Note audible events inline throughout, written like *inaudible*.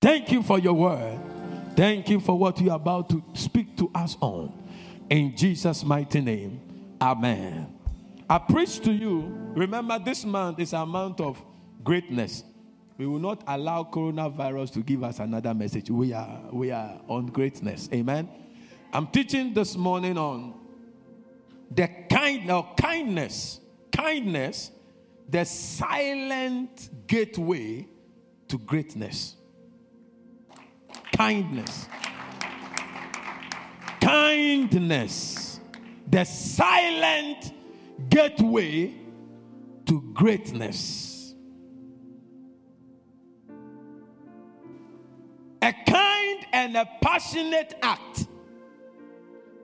Thank you for your word. Thank you for what you're about to speak to us on. In Jesus' mighty name, Amen. I preach to you. Remember, this month is a month of greatness. We will not allow coronavirus to give us another message. We are, we are on greatness. Amen. I'm teaching this morning on the kind of kindness, kindness, the silent gateway to greatness. Kindness. Kindness, the silent gateway to greatness. A kind and a passionate act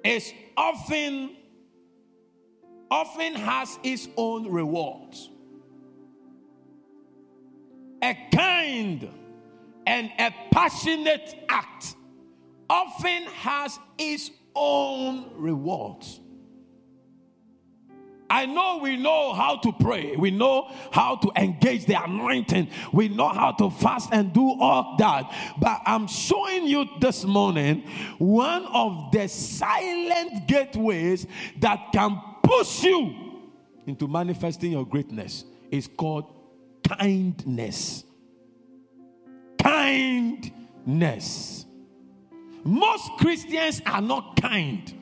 is often often has its own rewards. A kind and a passionate act often has its own rewards. I know we know how to pray. We know how to engage the anointing. We know how to fast and do all that. But I'm showing you this morning one of the silent gateways that can push you into manifesting your greatness. Is called kindness. Kindness. Most Christians are not kind.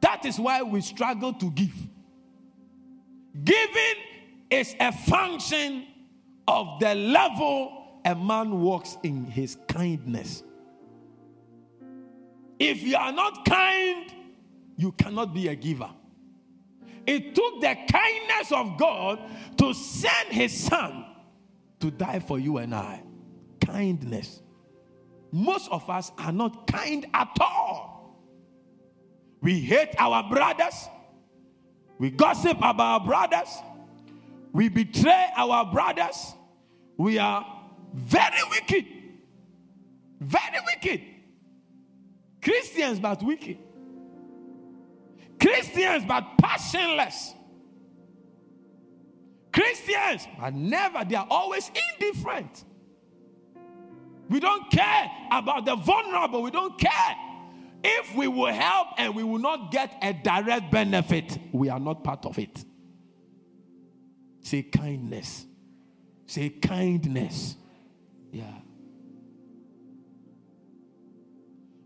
That is why we struggle to give. Giving is a function of the level a man walks in his kindness. If you are not kind, you cannot be a giver. It took the kindness of God to send his son to die for you and I. Kindness. Most of us are not kind at all. We hate our brothers. We gossip about our brothers. We betray our brothers. We are very wicked. Very wicked. Christians, but wicked. Christians, but passionless. Christians, but never, they are always indifferent. We don't care about the vulnerable. We don't care. If we will help and we will not get a direct benefit, we are not part of it. Say kindness. Say kindness. Yeah.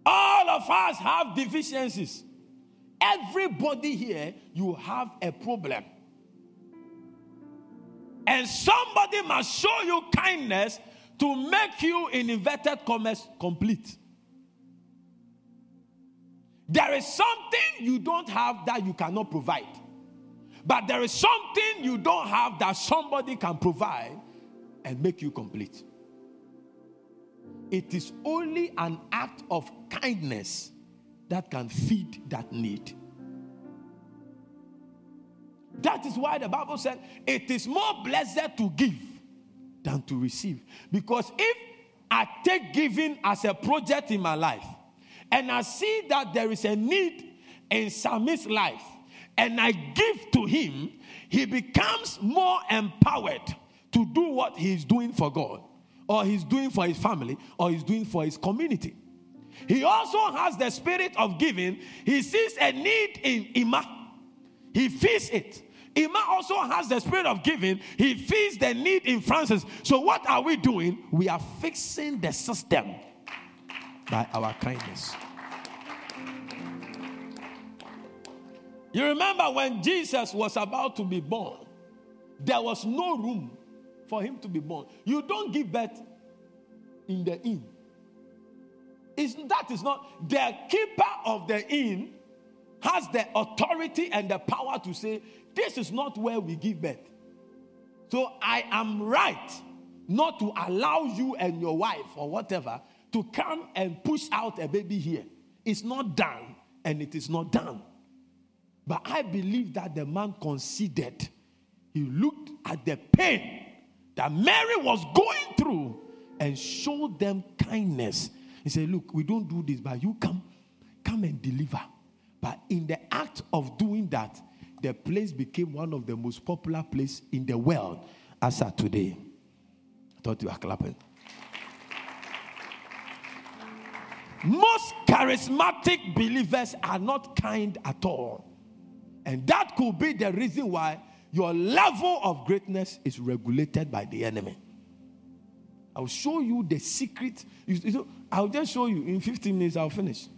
All of us have deficiencies. Everybody here, you have a problem. And somebody must show you kindness to make you, in inverted commas, complete. There is something you don't have that you cannot provide. But there is something you don't have that somebody can provide and make you complete. It is only an act of kindness that can feed that need. That is why the Bible said it is more blessed to give than to receive. Because if I take giving as a project in my life and I see that there is a need in Sammy's life and I give to him, he becomes more empowered to do what he's doing for God or he's doing for his family or he's doing for his community. He also has the spirit of giving. He sees a need in Ima, he feeds it. Ima also has the spirit of giving. He feeds the need in Francis. So, what are we doing? We are fixing the system by our kindness. You remember when Jesus was about to be born, there was no room for him to be born. You don't give birth in the inn. It's, that is not the keeper of the inn has the authority and the power to say, This is not where we give birth. So I am right not to allow you and your wife or whatever to come and push out a baby here. It's not done, and it is not done. But I believe that the man considered, he looked at the pain that Mary was going through and showed them kindness he said, Look, we don't do this, but you come, come and deliver. But in the act of doing that, the place became one of the most popular places in the world as at today. I thought you were clapping. Most charismatic believers are not kind at all. And that could be the reason why your level of greatness is regulated by the enemy. I'll show you the secret. I'll just show you in 15 minutes, I'll finish.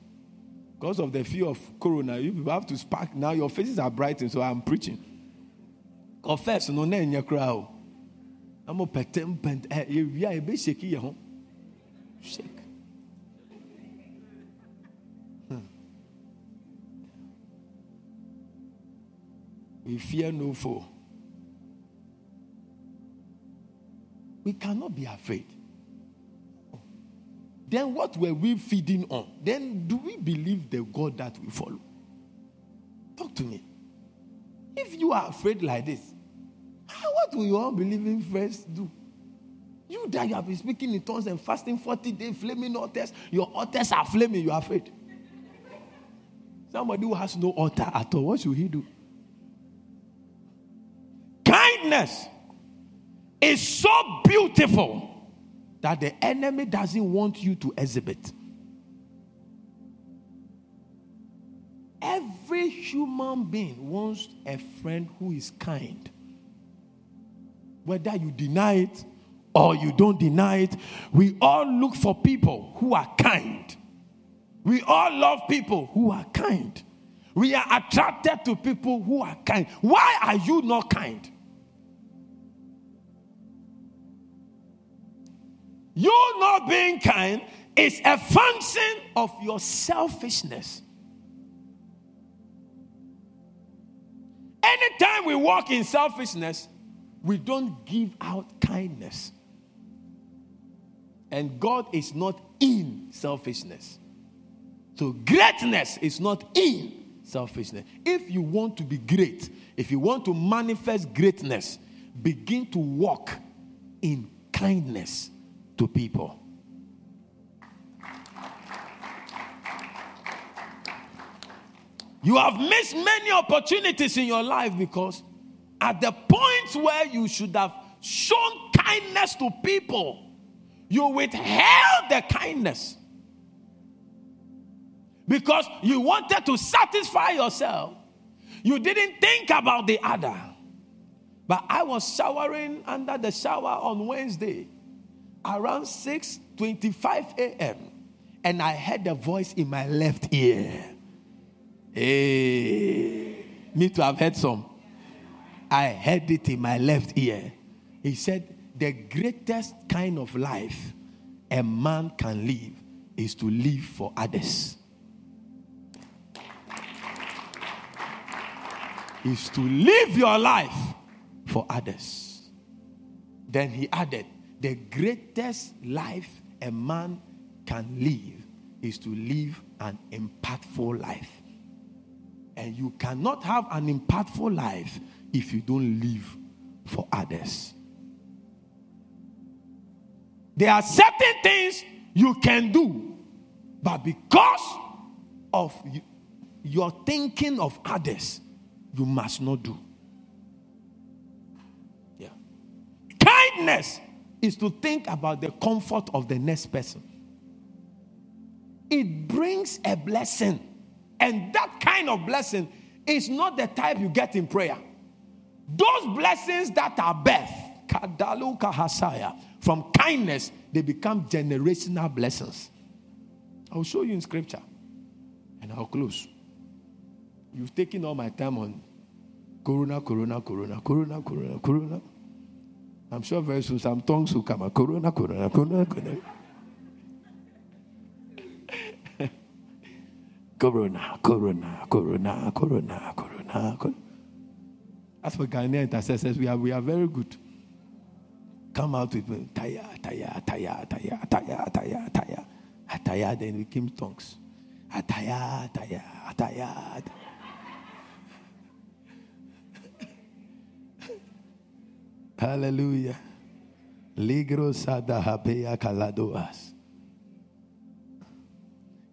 Because of the fear of corona, you have to spark. Now your faces are brightened, so I'm preaching. Confess, no, no, in your crowd. I'm a petem pent. Yeah, a shaky, Shake. Hmm. We fear no foe. We cannot be afraid. Then what were we feeding on? Then do we believe the God that we follow? Talk to me. If you are afraid like this, what will your unbelieving friends do? You that you have been speaking in tongues and fasting 40 days, flaming altars, your altars are flaming, you are afraid. Somebody who has no altar at all, what should he do? Kindness is so beautiful that the enemy doesn't want you to exhibit. Every human being wants a friend who is kind. Whether you deny it or you don't deny it, we all look for people who are kind. We all love people who are kind. We are attracted to people who are kind. Why are you not kind? You not being kind is a function of your selfishness. Anytime we walk in selfishness, we don't give out kindness. And God is not in selfishness. So greatness is not in selfishness. If you want to be great, if you want to manifest greatness, begin to walk in kindness to people. You have missed many opportunities in your life because at the point where you should have shown kindness to people, you withheld the kindness because you wanted to satisfy yourself. You didn't think about the other. But I was showering under the shower on Wednesday around 6:25 a.m. and I heard a voice in my left ear. Hey, me to have heard some. I heard it in my left ear. He said, The greatest kind of life a man can live is to live for others. is to live your life for others. Then he added, the greatest life a man can live is to live an impactful life. And you cannot have an impactful life if you don't live for others. There are certain things you can do, but because of your thinking of others, you must not do. Yeah. Kindness is to think about the comfort of the next person. It brings a blessing. And that kind of blessing is not the type you get in prayer. Those blessings that are birth, kadalu kahasaya, from kindness, they become generational blessings. I'll show you in scripture and I'll close. You've taken all my time on corona, corona, corona, corona, corona, corona. I'm sure very soon some tongues will come. Corona, corona, corona, corona. corona, corona, corona, corona, corona, corona. As for Ghanaian intercessors, we are, we are very good. Come out with taya, taya, taya, taya, taya, taya, taya. Ataya, then we came tongues. Ataya, ataya, ataya. Hallelujah.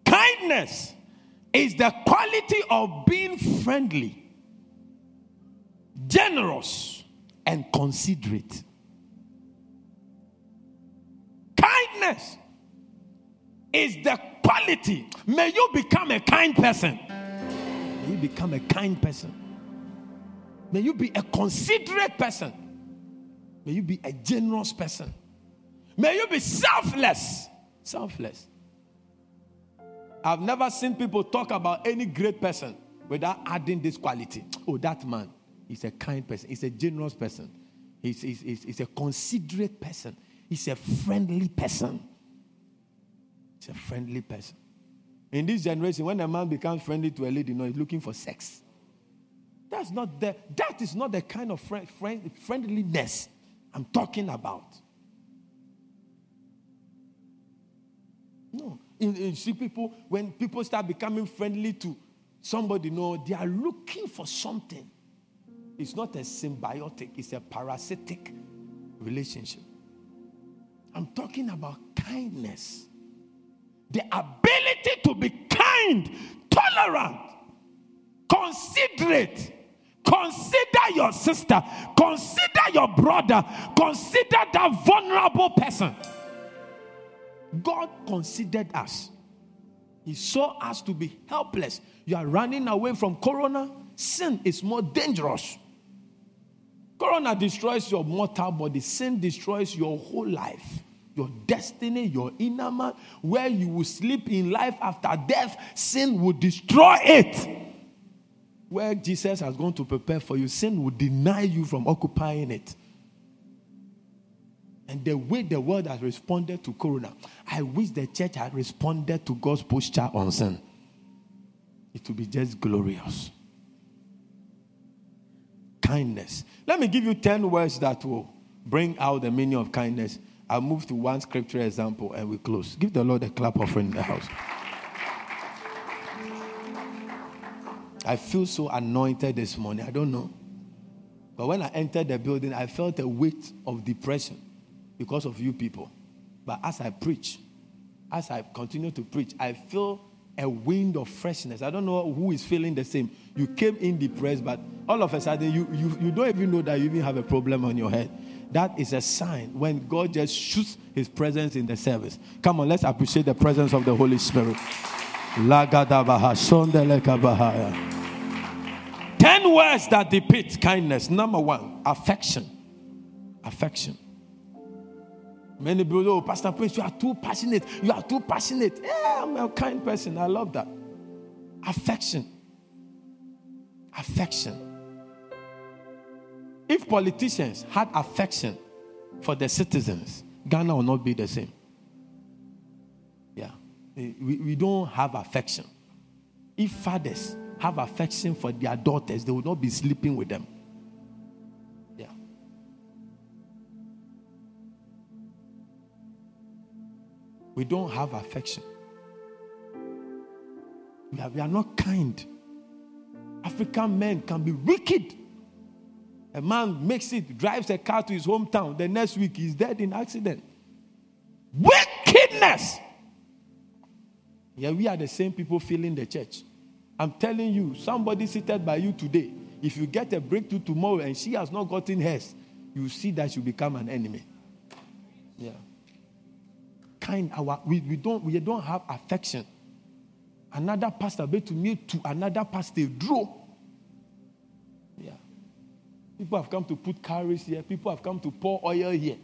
Kindness is the quality of being friendly, generous, and considerate. Kindness is the quality. May you become a kind person. May you become a kind person. May you be a considerate person. May you be a generous person. May you be selfless. Selfless. I've never seen people talk about any great person without adding this quality. Oh, that man is a kind person, he's a generous person, he's, he's, he's, he's a considerate person, he's a friendly person. He's a friendly person. In this generation, when a man becomes friendly to a lady, you know, he's looking for sex. That's not the, that is not the kind of friend, friend, friendliness I'm talking about. No. In, in, see people, when people start becoming friendly to somebody, no, they are looking for something. It's not a symbiotic, it's a parasitic relationship. I'm talking about kindness. The ability to be kind, tolerant, considerate. Consider your sister, consider your brother, consider that vulnerable person. God considered us. He saw us to be helpless. You are running away from corona. Sin is more dangerous. Corona destroys your mortal body, sin destroys your whole life, your destiny, your inner man. Where you will sleep in life after death, sin will destroy it. Where Jesus has gone to prepare for you, sin will deny you from occupying it. And the way the world has responded to Corona, I wish the church had responded to God's posture on sin. It would be just glorious. Kindness. Let me give you 10 words that will bring out the meaning of kindness. I'll move to one scripture example and we close. Give the Lord a clap offering in the house. I feel so anointed this morning. I don't know. But when I entered the building, I felt a weight of depression because of you people. But as I preach, as I continue to preach, I feel a wind of freshness. I don't know who is feeling the same. You came in depressed, but all of a sudden you, you, you don't even know that you even have a problem on your head. That is a sign when God just shoots his presence in the service. Come on, let's appreciate the presence of the Holy Spirit. Ten words that depict kindness. Number one, affection. Affection. Many people, oh, Pastor Prince, you are too passionate. You are too passionate. Yeah, I'm a kind person. I love that. Affection. Affection. If politicians had affection for their citizens, Ghana will not be the same. Yeah. Eh, we, we don't have affection. If fathers have affection for their daughters, they will not be sleeping with them. Yeah. We don't have affection. We are, we are not kind. African men can be wicked. A man makes it, drives a car to his hometown. The next week, he's dead in accident. Wickedness. Yeah, we are the same people filling the church. I'm telling you, somebody seated by you today, if you get a breakthrough tomorrow and she has not gotten hers, you see that you become an enemy. Yeah kind our we, we don't we don't have affection. Another pastor be to me to another pastor draw. Yeah. People have come to put carries here. People have come to pour oil here.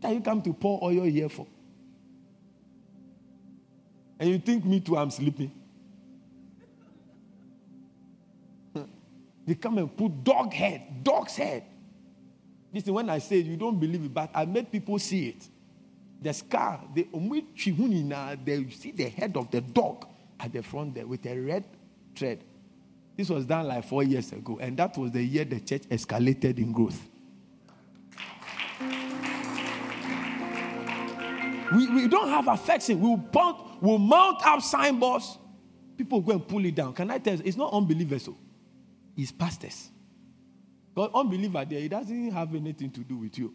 What are you come to pour oil here for? And you think me too, I'm sleeping. They come and put dog head, dog's head. Listen, when I say you don't believe it, but I made people see it the scar, the they see the head of the dog at the front there with a red thread. This was done like four years ago, and that was the year the church escalated in growth. We, we don't have affection. We'll, mount, we'll mount up signboards. People go and pull it down. Can I tell you? It's not unbelievers, so it's pastors. But unbeliever there, it doesn't have anything to do with you.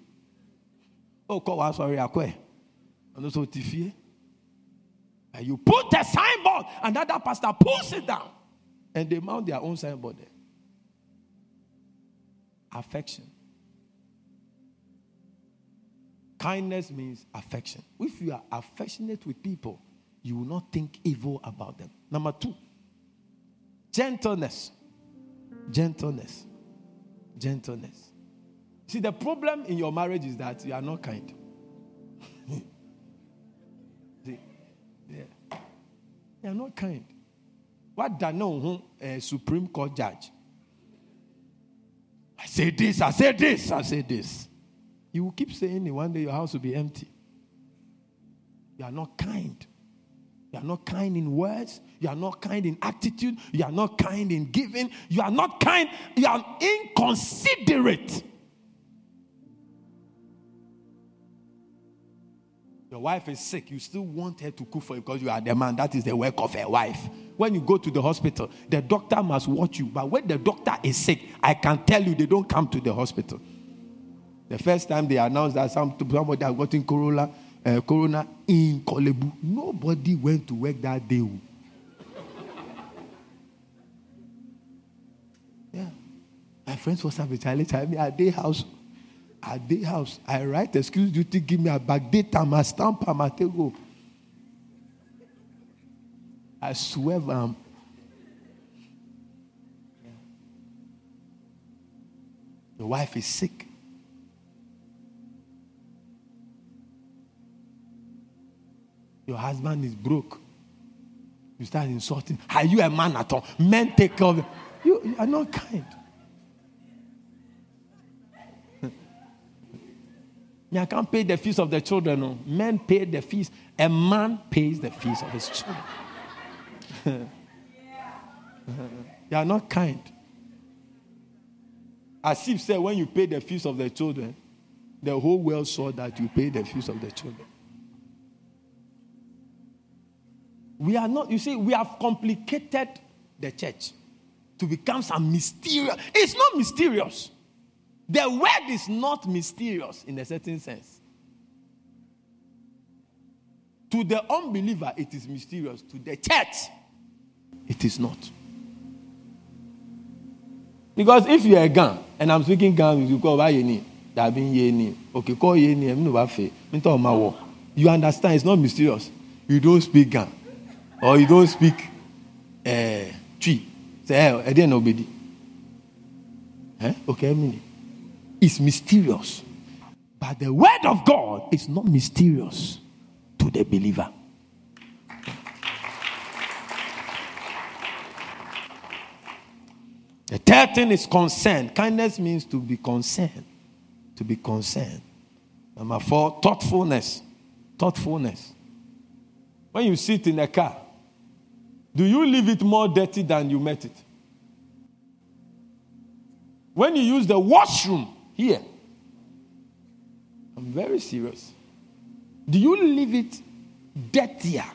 Oh, call sorry, I and also tifie. And you put the signboard, and another pastor pulls it down. And they mount their own signboard there. Affection. Kindness means affection. If you are affectionate with people, you will not think evil about them. Number two, gentleness. Gentleness. Gentleness. See, the problem in your marriage is that you are not kind. *laughs* See, yeah. You are not kind. What da no a eh, Supreme Court judge? I say this, I say this, I say this. You will keep saying it. One day your house will be empty. You are not kind. You are not kind in words. You are not kind in attitude. You are not kind in giving. You are not kind. You are inconsiderate. Your wife is sick. You still want her to cook for you because you are the man. That is the work of a wife. When you go to the hospital, the doctor must watch you. But when the doctor is sick, I can tell you they don't come to the hospital. The first time they announced that some, somebody had gotten corona, uh, corona in Korle Bu, nobody went to work that day. Oh. yeah. My friends having challenge. I mean, at day house, at day house, I write excuse duty, give me a back date, I'm a stamp, I'm a go. I swear, um, the wife is sick. Your husband is broke. You start insulting. Are you a man at all? Men take care of you. You are not kind. *laughs* I can't pay the fees of the children. No. Men pay the fees. A man pays the fees of his children. *laughs* you are not kind. As if say when you pay the fees of the children, the whole world saw that you pay the fees of the children. We are not, you see, we have complicated the church to become some mysterious. It's not mysterious. The word is not mysterious in a certain sense. To the unbeliever, it is mysterious. To the church, it is not. Because if you're a gun, and I'm speaking gun, you call Yeni, that being Yeni. Okay, call Yeni, you understand it's not mysterious. You don't speak gun or you don't speak uh, tree. Say, I didn't baby. Eh? Okay, I mean, it's mysterious. But the word of God is not mysterious to the believer. The third thing is concern. Kindness means to be concerned. To be concerned. Number four, thoughtfulness. Thoughtfulness. When you sit in a car, do you leave it more dirty than you met it? When you use the washroom here, I'm very serious. Do you leave it dirtier?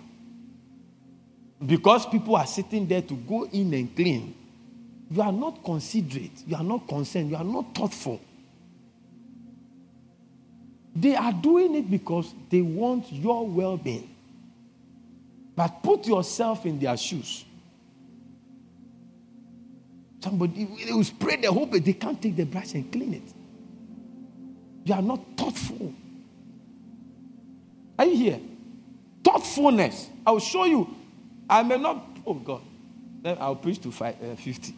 Because people are sitting there to go in and clean. You are not considerate. You are not concerned. You are not thoughtful. They are doing it because they want your well being. But put yourself in their shoes. Somebody will spray the whole but they can't take the brush and clean it. You are not thoughtful. Are you here? Thoughtfulness. I'll show you. I may not, oh God. Then I'll preach to five, uh, 50.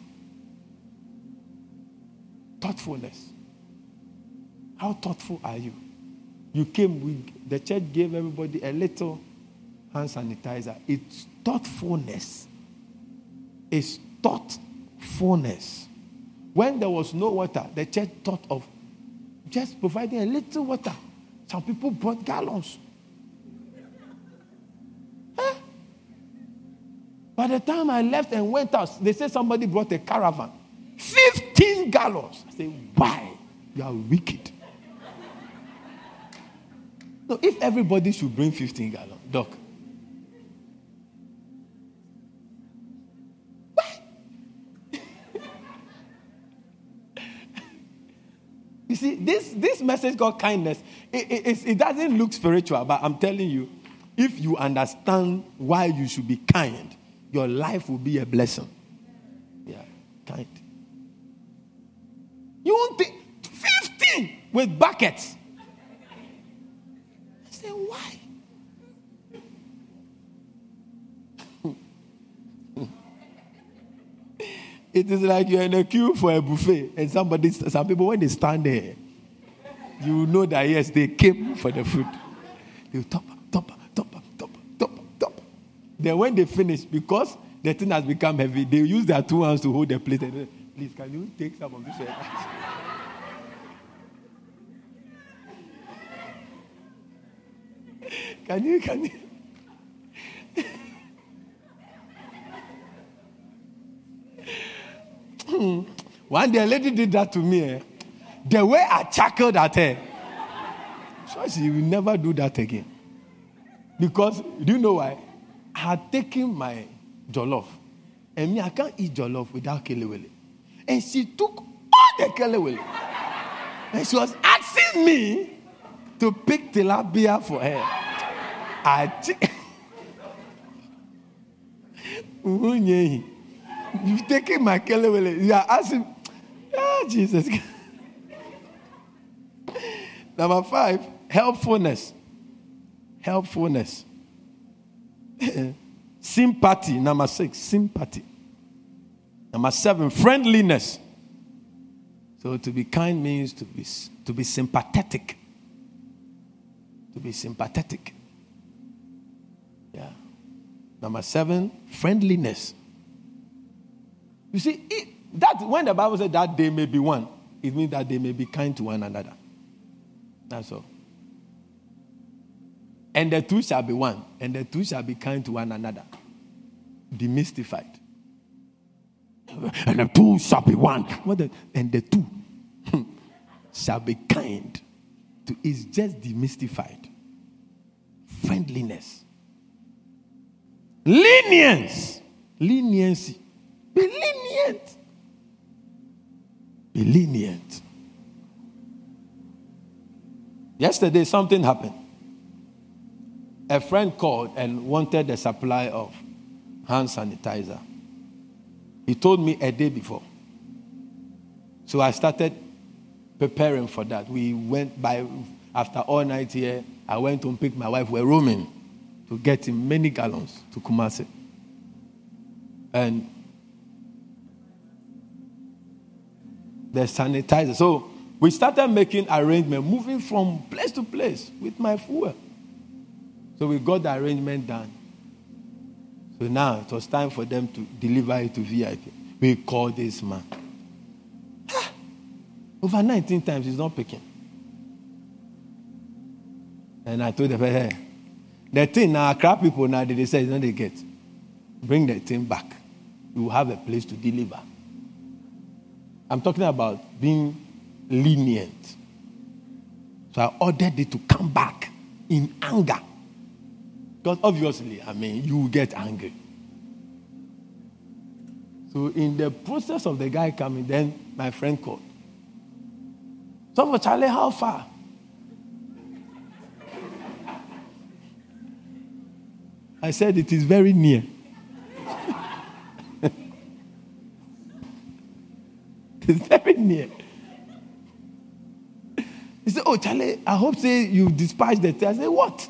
Thoughtfulness. How thoughtful are you? You came, we, the church gave everybody a little hand sanitizer. It's thoughtfulness. It's thoughtfulness. When there was no water, the church thought of just providing a little water. Some people brought gallons. Huh? By the time I left and went out, they said somebody brought a caravan. 15 gallons. I say, why? You are wicked. No, if everybody should bring 15 gallons, Doc, You see, this, this message called kindness, it, it, it doesn't look spiritual, but I'm telling you, if you understand why you should be kind, your life will be a blessing. Yeah, kind. You won't think 15 with buckets. It is like you're in a queue for a buffet, and somebody, some people, when they stand there, you know that yes, they came for the food. They top, top, top, top, top, top. Then when they finish, because the thing has become heavy, they use their two hands to hold the plate. And, Please, can you take some of this? *laughs* can you, can you? One day a lady did that to me. Eh? The way I chuckled at her. So she will never do that again. Because, do you know why? I had taken my jollof. And me, I can't eat jollof without kelewele. And she took all the kelewele. And she was asking me to pick tilapia for her. I t- You've taken my kelewele. You are asking, oh, Jesus. Number five, helpfulness. Helpfulness. *laughs* sympathy. Number six, sympathy. Number seven, friendliness. So to be kind means to be, to be sympathetic. To be sympathetic. Yeah. Number seven, friendliness. You see, it, that when the Bible said that they may be one, it means that they may be kind to one another. That's all. And the two shall be one, and the two shall be kind to one another. Demystified. And the two shall be one. What the, and the two *laughs* shall be kind to is just demystified. Friendliness. Lenience. Leniency. Be lenient. Be lenient. Yesterday, something happened. A friend called and wanted a supply of hand sanitizer. He told me a day before. So I started preparing for that. We went by, after all night here, I went to pick my wife. We're roaming to get him many gallons to Kumasi. And the sanitizer. So we started making arrangement, moving from place to place with my fuel. So we got the arrangement done. So now it was time for them to deliver it to VIP. We called this man. Ah! Over 19 times, he's not picking. And I told them, hey, the thing now, crap people now, they say, no, they get. Bring the thing back. You have a place to deliver. I'm talking about being lenient. So I ordered it to come back in anger. Because obviously, I mean, you get angry. So in the process of the guy coming, then my friend called. So for Charlie, how far? I said it is very near. *laughs* it's very near. He said, Oh, Charlie, I hope say you dispatch the thing. I said, What?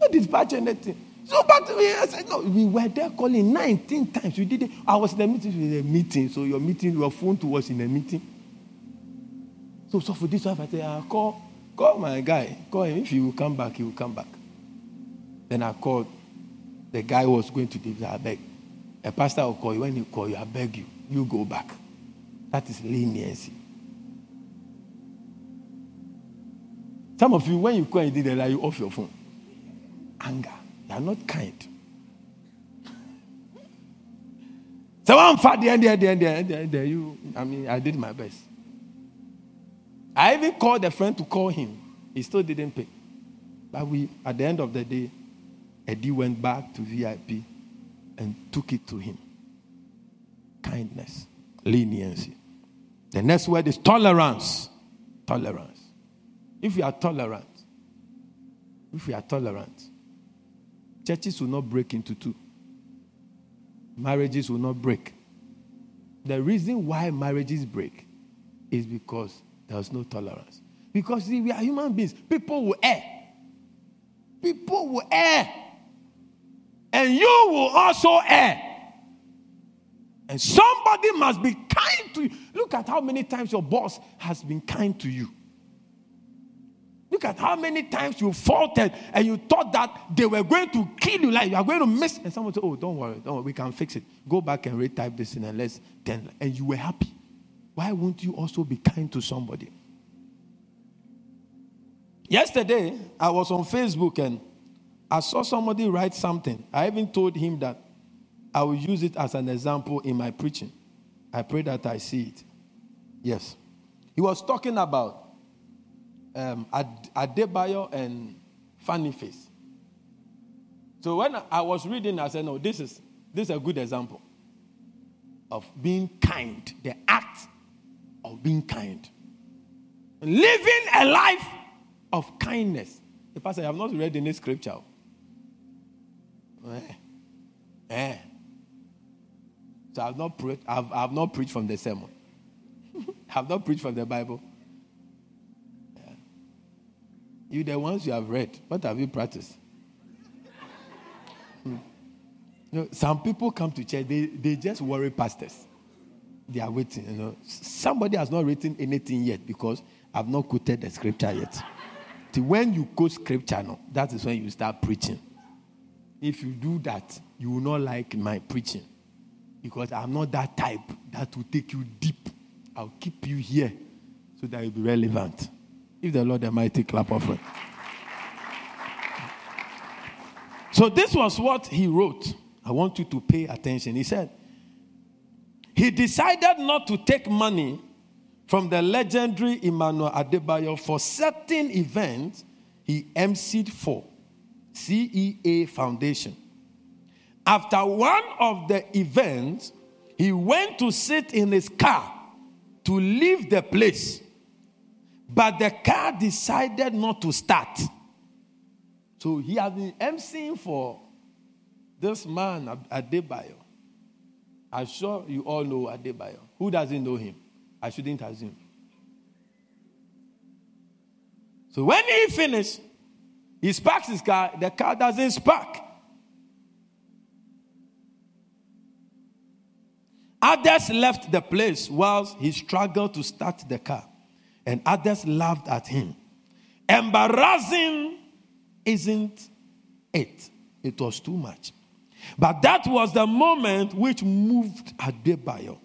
Not dispatch anything. So, oh, but eh, I said, No, we were there calling 19 times. We did it. I was in the meeting, in a meeting. So, your meeting, your phone to was in a meeting. So, so for this one, I said, I'll call, call my guy. Call him. If he will come back, he will come back. Then I called. The guy was going to deliver. I beg. A pastor will call you. When he call you, I beg you, you go back. That is leniency. Some of you, when you call and did that, you off your phone. Anger. You are not kind. So I'm fat the end, the end, the end, the end, the end, the end. You, I mean, I did my best. I even called a friend to call him. He still didn't pay. But we, at the end of the day, Eddie went back to VIP and took it to him. Kindness, leniency. The next word is tolerance. Tolerance. If we are tolerant, if we are tolerant, churches will not break into two. Marriages will not break. The reason why marriages break is because there's no tolerance. Because see, we are human beings. People will err. People will err. And you will also err. And somebody must be kind to you. Look at how many times your boss has been kind to you. Look at how many times you faltered and you thought that they were going to kill you, like you are going to miss. And someone said, Oh, don't worry, don't worry, we can fix it. Go back and retype this in and let's then and you were happy. Why won't you also be kind to somebody? Yesterday, I was on Facebook and I saw somebody write something. I even told him that I will use it as an example in my preaching. I pray that I see it. Yes. He was talking about um, Adebayor and Funny Face. So when I was reading, I said, no, this is, this is a good example of being kind, the act of being kind. Living a life of kindness. The pastor, I have not read any scripture. Eh. Eh. So I've not, pre- I've, I've not preached from the sermon. *laughs* I've not preached from the Bible. Yeah. You, the ones you have read, what have you practiced? Hmm. you know, some people come to church, they, they just worry pastors. They are waiting. You know. Somebody has not written anything yet because I've not quoted the scripture yet. When you quote scripture, no, that is when you start preaching. If you do that, you will not like my preaching. Because I'm not that type that will take you deep. I'll keep you here so that you'll be relevant. If the Lord Almighty clap offering. So this was what he wrote. I want you to pay attention. He said, he decided not to take money from the legendary Emmanuel Adebayor for certain events he emceed for CEA Foundation. After one of the events, he went to sit in his car to leave the place. But the car decided not to start. So he has been emceeing for this man, Adebayor. I'm sure you all know Adebayor. Who doesn't know him? I shouldn't assume. So when he finished, he sparks his car, the car doesn't spark. Others left the place whilst he struggled to start the car, and others laughed at him. Embarrassing isn't it? It was too much. But that was the moment which moved Adebayor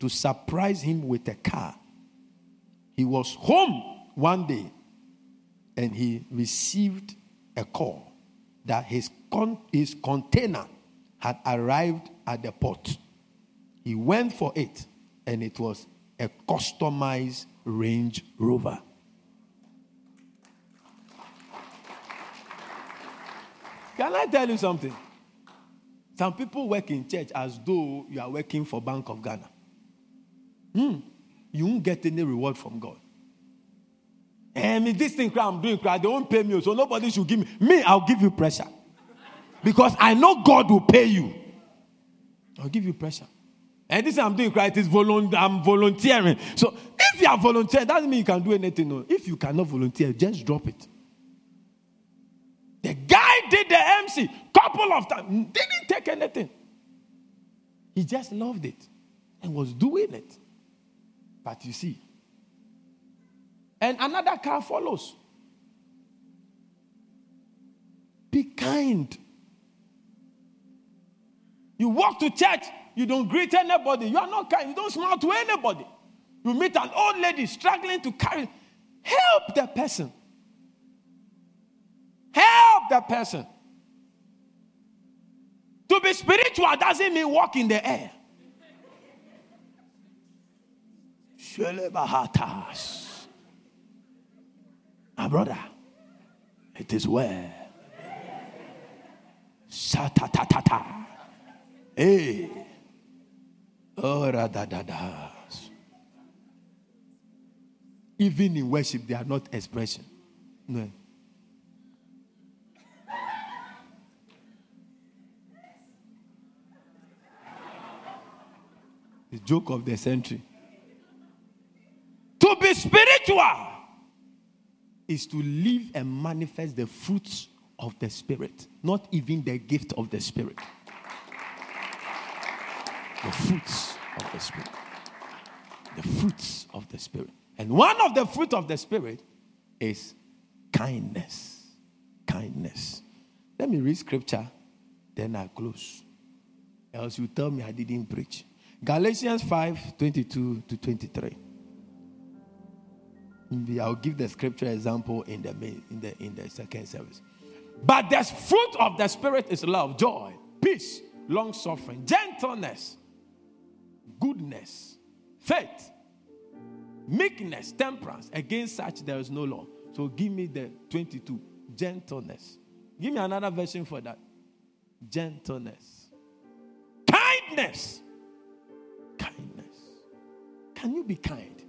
to surprise him with a car. He was home one day and he received a call that his, con- his container had arrived at the port. He went for it, and it was a customized Range Rover. Can I tell you something? Some people work in church as though you are working for Bank of Ghana. Hmm. You won't get any reward from God. And eh, this thing cry, I'm doing, they won't pay me, so nobody should give me. Me, I'll give you pressure. Because I know God will pay you. I'll give you pressure. And this I'm doing right is I'm volunteering. So if you are volunteering, that doesn't mean you can do anything. No. If you cannot volunteer, just drop it. The guy did the MC couple of times, didn't take anything. He just loved it and was doing it. But you see, and another car follows. Be kind. You walk to church, you don't greet anybody. You are not kind. You don't smile to anybody. You meet an old lady struggling to carry. Help the person. Help the person. To be spiritual doesn't mean walk in the air. My brother, it is well. Sha-ta-ta-ta-ta. Hey. Oh, da da da. Even in worship, they are not expression. No. The joke of the century. To be spiritual is to live and manifest the fruits of the Spirit, not even the gift of the Spirit. The fruits of the Spirit. The fruits of the Spirit. And one of the fruit of the Spirit is kindness. Kindness. Let me read scripture, then I close. Else you tell me I didn't preach. Galatians 5 22 to 23. I'll give the scripture example in the in the in the second service. But the fruit of the spirit is love, joy, peace, long suffering, gentleness, goodness, faith, meekness, temperance. Against such there is no law. So give me the 22. Gentleness. Give me another version for that. Gentleness. Kindness. Kindness. Can you be kind?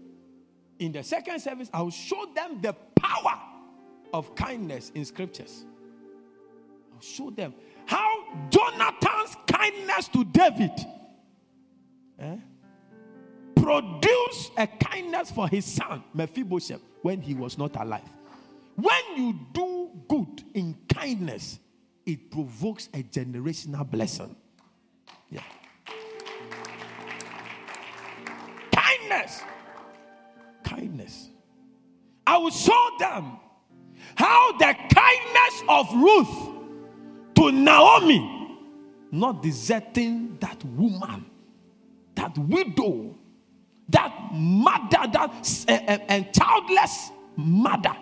In the second service, I will show them the power of kindness in scriptures. I'll show them how Jonathan's kindness to David eh, produced a kindness for his son, Mephibosheth, when he was not alive. When you do good in kindness, it provokes a generational blessing. Yeah. Kindness. Kindness. I will show them how the kindness of Ruth to Naomi, not deserting that woman, that widow, that mother, that uh, uh, and childless mother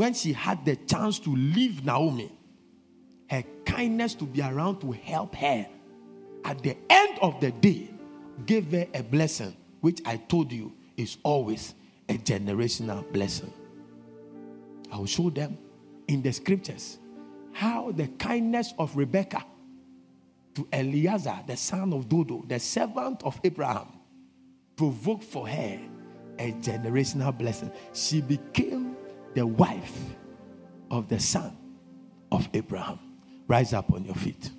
when she had the chance to leave Naomi, her kindness to be around to help her at the end of the day gave her a blessing, which I told you is always a generational blessing. I will show them in the scriptures how the kindness of Rebecca to Eliezer, the son of Dodo, the servant of Abraham, provoked for her a generational blessing. She became the wife of the son of Abraham. Rise up on your feet.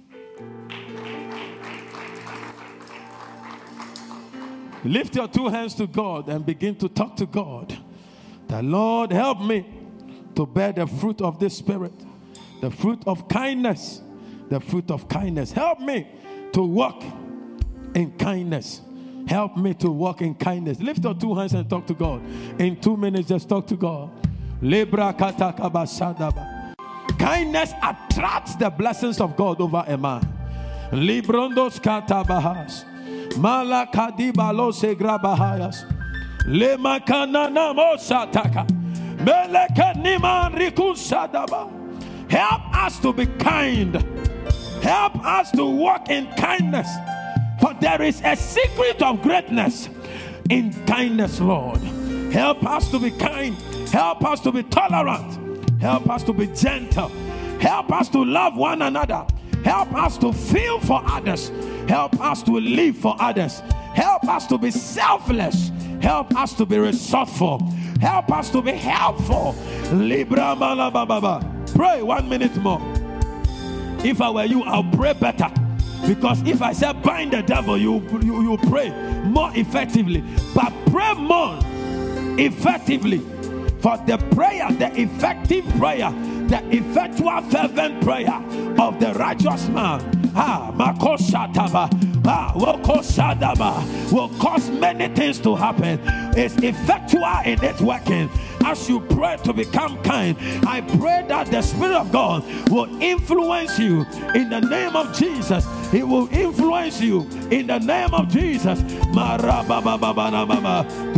Lift your two hands to God and begin to talk to God. The Lord help me to bear the fruit of this spirit, the fruit of kindness, the fruit of kindness. Help me to walk in kindness. Help me to walk in kindness. Lift your two hands and talk to God. In two minutes, just talk to God. Kindness attracts the blessings of God over a man. Librondos katabahas. Malakadibalo segrabahayas. Lemakanana mosataka. Melekaniman rikusadaba. Help us to be kind. Help us to walk in kindness. For there is a secret of greatness in kindness, Lord. Help us to be kind Help us to be tolerant. Help us to be gentle. Help us to love one another. Help us to feel for others. Help us to live for others. Help us to be selfless. Help us to be resourceful. Help us to be helpful. Libra Pray one minute more. If I were you, I'll pray better. Because if I say bind the devil, you, you, you pray more effectively. But pray more effectively for the prayer, the effective prayer, the effectual fervent prayer of the righteous man. Ah, Makoshataba. Ah, will cause many things to happen. It's effectual in its working. As you pray to become kind, I pray that the Spirit of God will influence you in the name of Jesus. He will influence you in the name of Jesus.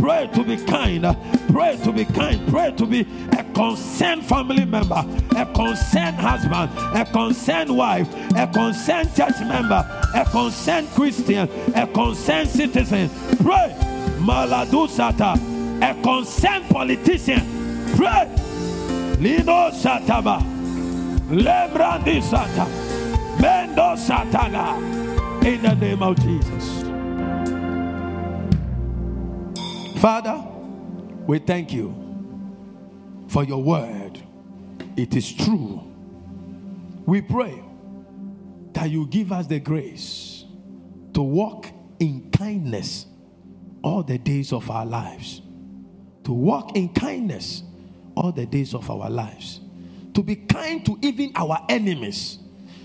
Pray to be kind. Pray to be kind. Pray to be a concerned family member, a concerned husband, a concerned wife, a concerned church member, a concerned Christian, a concerned citizen. Pray. Maladusata, a concerned politician. Pray. Lino Sataba. Lebrandi Sata. Mendo Sataga. In the name of Jesus. Father, we thank you for your word. It is true. We pray that you give us the grace to walk in kindness all the days of our lives. To walk in kindness all the days of our lives. To be kind to even our enemies.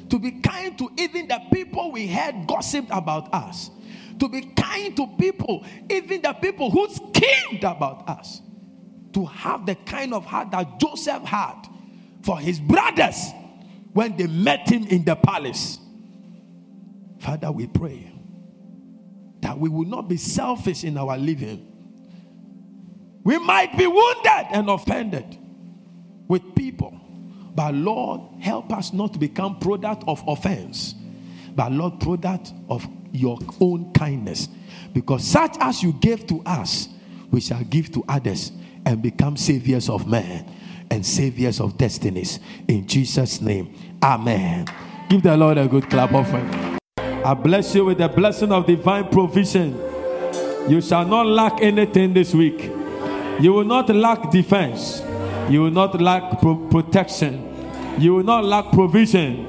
to be kind to even the people we heard gossiped about us, to be kind to people, even the people who schemed about us, to have the kind of heart that Joseph had for his brothers when they met him in the palace. Father, we pray that we will not be selfish in our living. We might be wounded and offended with people, but Lord, help us not to become product of offense, but Lord, product of your own kindness. Because such as you gave to us, we shall give to others and become saviors of men and saviors of destinies. In Jesus' name, Amen. Give the Lord a good clap of hand. I bless you with the blessing of divine provision. You shall not lack anything this week. You will not lack defense. You will not lack pro- protection. You will not lack provision